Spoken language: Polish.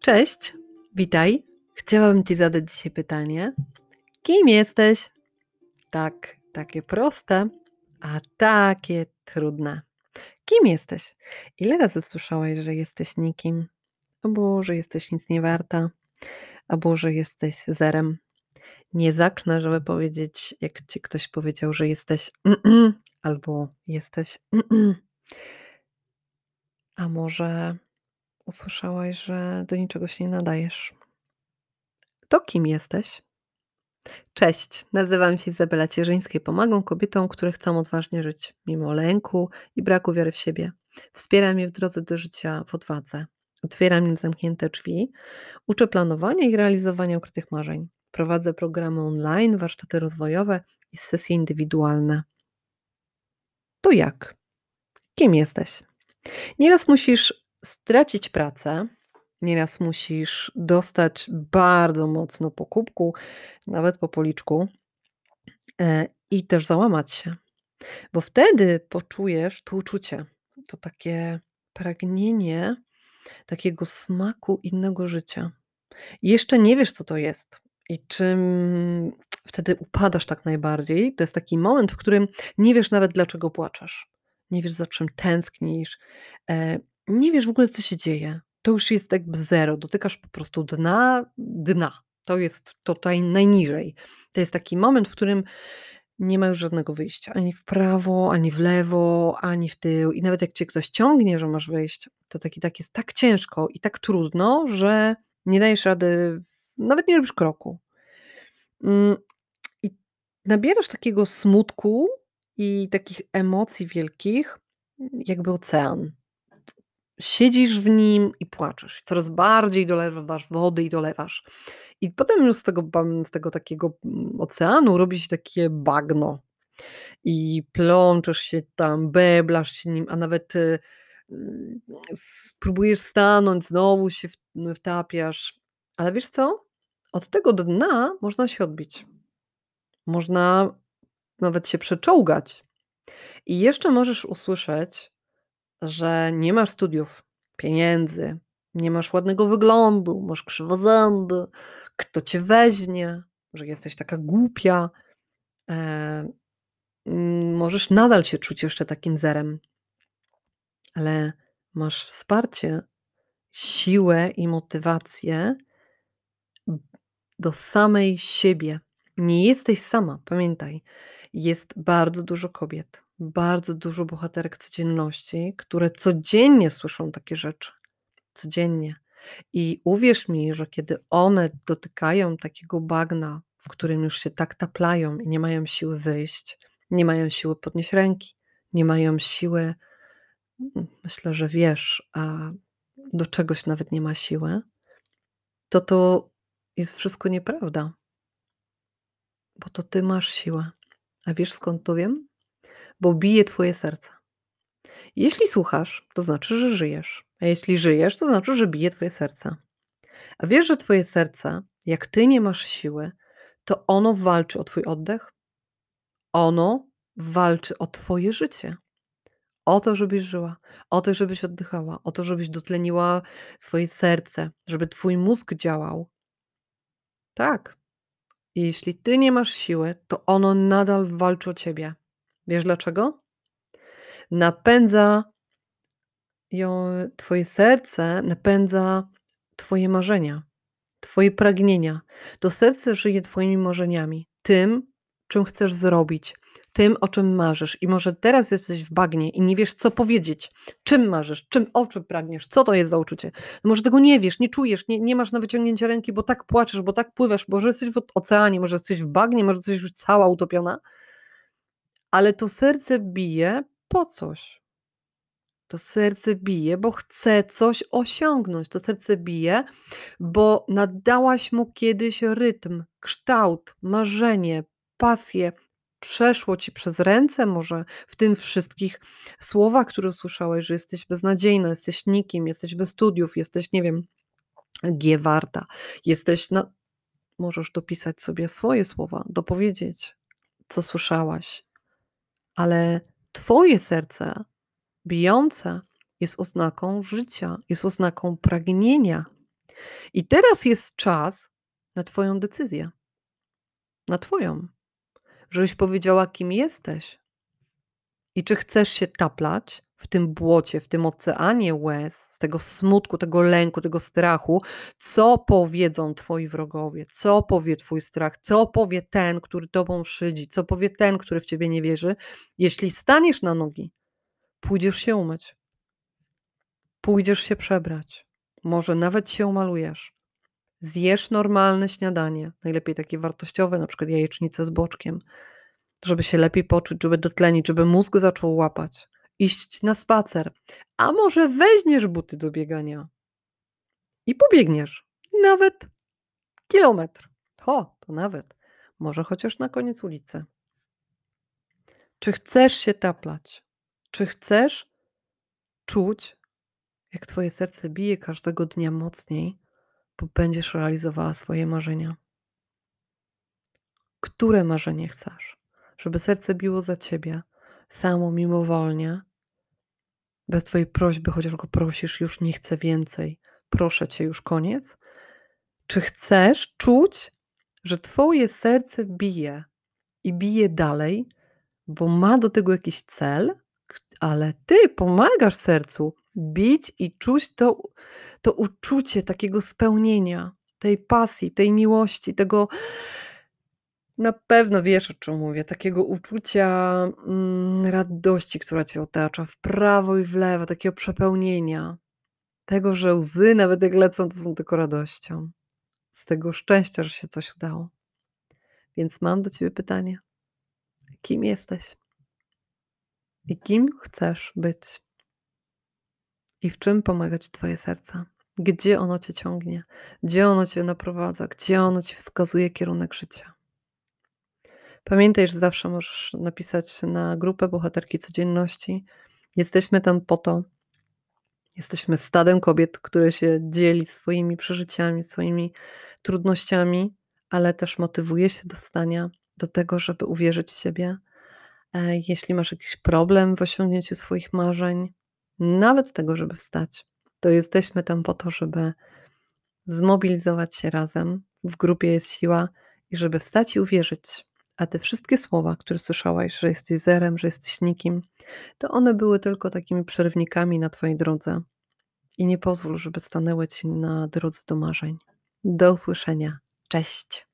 Cześć, witaj. Chciałabym Ci zadać dzisiaj pytanie: kim jesteś? Tak, takie proste, a takie trudne. Kim jesteś? Ile razy słyszałaś, że jesteś nikim? Albo że jesteś nic nie warta? Albo że jesteś zerem? Nie zacznę, żeby powiedzieć, jak ci ktoś powiedział, że jesteś albo jesteś. A może usłyszałaś, że do niczego się nie nadajesz? To kim jesteś? Cześć, nazywam się Izabela Cierzyńska i pomagam kobietom, które chcą odważnie żyć, mimo lęku i braku wiary w siebie. Wspieram je w drodze do życia w odwadze. Otwieram im zamknięte drzwi, uczę planowania i realizowania ukrytych marzeń. Prowadzę programy online, warsztaty rozwojowe i sesje indywidualne. To jak? Kim jesteś? Nieraz musisz stracić pracę, nieraz musisz dostać bardzo mocno po kubku, nawet po policzku e, i też załamać się, bo wtedy poczujesz to uczucie, to takie pragnienie takiego smaku innego życia. I jeszcze nie wiesz, co to jest i czym wtedy upadasz tak najbardziej. To jest taki moment, w którym nie wiesz nawet, dlaczego płaczesz. Nie wiesz, za czym tęsknisz. Nie wiesz w ogóle, co się dzieje. To już jest jakby zero. Dotykasz po prostu dna, dna. To jest tutaj najniżej. To jest taki moment, w którym nie ma już żadnego wyjścia. Ani w prawo, ani w lewo, ani w tył. I nawet jak cię ktoś ciągnie, że masz wyjść, to taki tak jest tak ciężko i tak trudno, że nie dajesz rady, nawet nie robisz kroku. Mm, I nabierasz takiego smutku i takich emocji wielkich, jakby ocean. Siedzisz w nim i płaczesz. Coraz bardziej dolewasz wody i dolewasz. I potem już z tego, z tego takiego mm, oceanu robi się takie bagno. I plączesz się tam, beblasz się nim, a nawet y, mm, spróbujesz stanąć, znowu się wtapiasz. Ale wiesz co? Od tego dna można się odbić. Można nawet się przeczołgać. I jeszcze możesz usłyszeć, że nie masz studiów, pieniędzy, nie masz ładnego wyglądu, masz krzywozęby, kto cię weźmie, że jesteś taka głupia. E, możesz nadal się czuć jeszcze takim zerem, ale masz wsparcie, siłę i motywację do samej siebie. Nie jesteś sama, pamiętaj. Jest bardzo dużo kobiet, bardzo dużo bohaterek codzienności, które codziennie słyszą takie rzeczy. Codziennie. I uwierz mi, że kiedy one dotykają takiego bagna, w którym już się tak taplają i nie mają siły wyjść, nie mają siły podnieść ręki, nie mają siły, myślę, że wiesz, a do czegoś nawet nie ma siły, to to jest wszystko nieprawda. Bo to ty masz siłę. A wiesz skąd to wiem? Bo bije twoje serce. Jeśli słuchasz, to znaczy, że żyjesz. A jeśli żyjesz, to znaczy, że bije twoje serce. A wiesz, że twoje serce, jak ty nie masz siły, to ono walczy o twój oddech. Ono walczy o twoje życie. O to, żebyś żyła, o to, żebyś oddychała, o to, żebyś dotleniła swoje serce, żeby twój mózg działał. Tak. I jeśli ty nie masz siły, to ono nadal walczy o ciebie. Wiesz dlaczego? Napędza ją, twoje serce napędza twoje marzenia, twoje pragnienia. To serce żyje twoimi marzeniami, tym, czym chcesz zrobić, tym, o czym marzysz. I może teraz jesteś w bagnie i nie wiesz, co powiedzieć. Czym marzysz, czym, o czym pragniesz, co to jest za uczucie. No może tego nie wiesz, nie czujesz, nie, nie masz na wyciągnięcie ręki, bo tak płaczesz, bo tak pływasz, może jesteś w oceanie, może jesteś w bagnie, może jesteś już cała utopiona. Ale to serce bije po coś. To serce bije, bo chce coś osiągnąć. To serce bije, bo nadałaś mu kiedyś rytm, kształt, marzenie, pasję, przeszło ci przez ręce, może w tym wszystkich słowach, które usłyszałeś, że jesteś beznadziejna, jesteś nikim, jesteś bez studiów, jesteś, nie wiem, G warta, jesteś, no, możesz dopisać sobie swoje słowa, dopowiedzieć, co słyszałaś, ale Twoje serce bijące jest oznaką życia, jest oznaką pragnienia. I teraz jest czas na Twoją decyzję. Na Twoją. Żebyś powiedziała, kim jesteś. I czy chcesz się taplać w tym błocie, w tym oceanie łez, z tego smutku, tego lęku, tego strachu, co powiedzą twoi wrogowie, co powie twój strach, co powie ten, który tobą szydzi, co powie ten, który w ciebie nie wierzy, jeśli staniesz na nogi, pójdziesz się umyć, pójdziesz się przebrać, może nawet się umalujesz, zjesz normalne śniadanie, najlepiej takie wartościowe, na przykład jajecznicę z boczkiem, żeby się lepiej poczuć, żeby dotlenić, żeby mózg zaczął łapać, iść na spacer, a może weźmiesz buty do biegania i pobiegniesz nawet kilometr. Ho, to nawet. Może chociaż na koniec ulicy. Czy chcesz się taplać? Czy chcesz czuć, jak twoje serce bije każdego dnia mocniej, bo będziesz realizowała swoje marzenia? Które marzenie chcesz? Żeby serce biło za ciebie, samo mimowolnie, bez twojej prośby, chociaż go prosisz, już nie chcę więcej, proszę cię, już koniec? Czy chcesz czuć, że twoje serce bije i bije dalej, bo ma do tego jakiś cel, ale ty pomagasz sercu bić i czuć to, to uczucie takiego spełnienia, tej pasji, tej miłości, tego. Na pewno wiesz, o czym mówię, takiego uczucia mm, radości, która cię otacza w prawo i w lewo, takiego przepełnienia, tego, że łzy, nawet jak lecą, to są tylko radością, z tego szczęścia, że się coś udało. Więc mam do ciebie pytanie: kim jesteś? I kim chcesz być? I w czym pomagać Twoje serce? Gdzie ono cię ciągnie? Gdzie ono cię naprowadza? Gdzie ono ci wskazuje kierunek życia? Pamiętaj, że zawsze możesz napisać na grupę Bohaterki Codzienności. Jesteśmy tam po to. Jesteśmy stadem kobiet, które się dzieli swoimi przeżyciami, swoimi trudnościami, ale też motywuje się do wstania, do tego, żeby uwierzyć w siebie. E, jeśli masz jakiś problem w osiągnięciu swoich marzeń, nawet tego, żeby wstać, to jesteśmy tam po to, żeby zmobilizować się razem. W grupie jest siła i żeby wstać i uwierzyć. A te wszystkie słowa, które słyszałaś, że jesteś zerem, że jesteś nikim, to one były tylko takimi przerwnikami na Twojej drodze. I nie pozwól, żeby stanęły Ci na drodze do marzeń. Do usłyszenia. Cześć.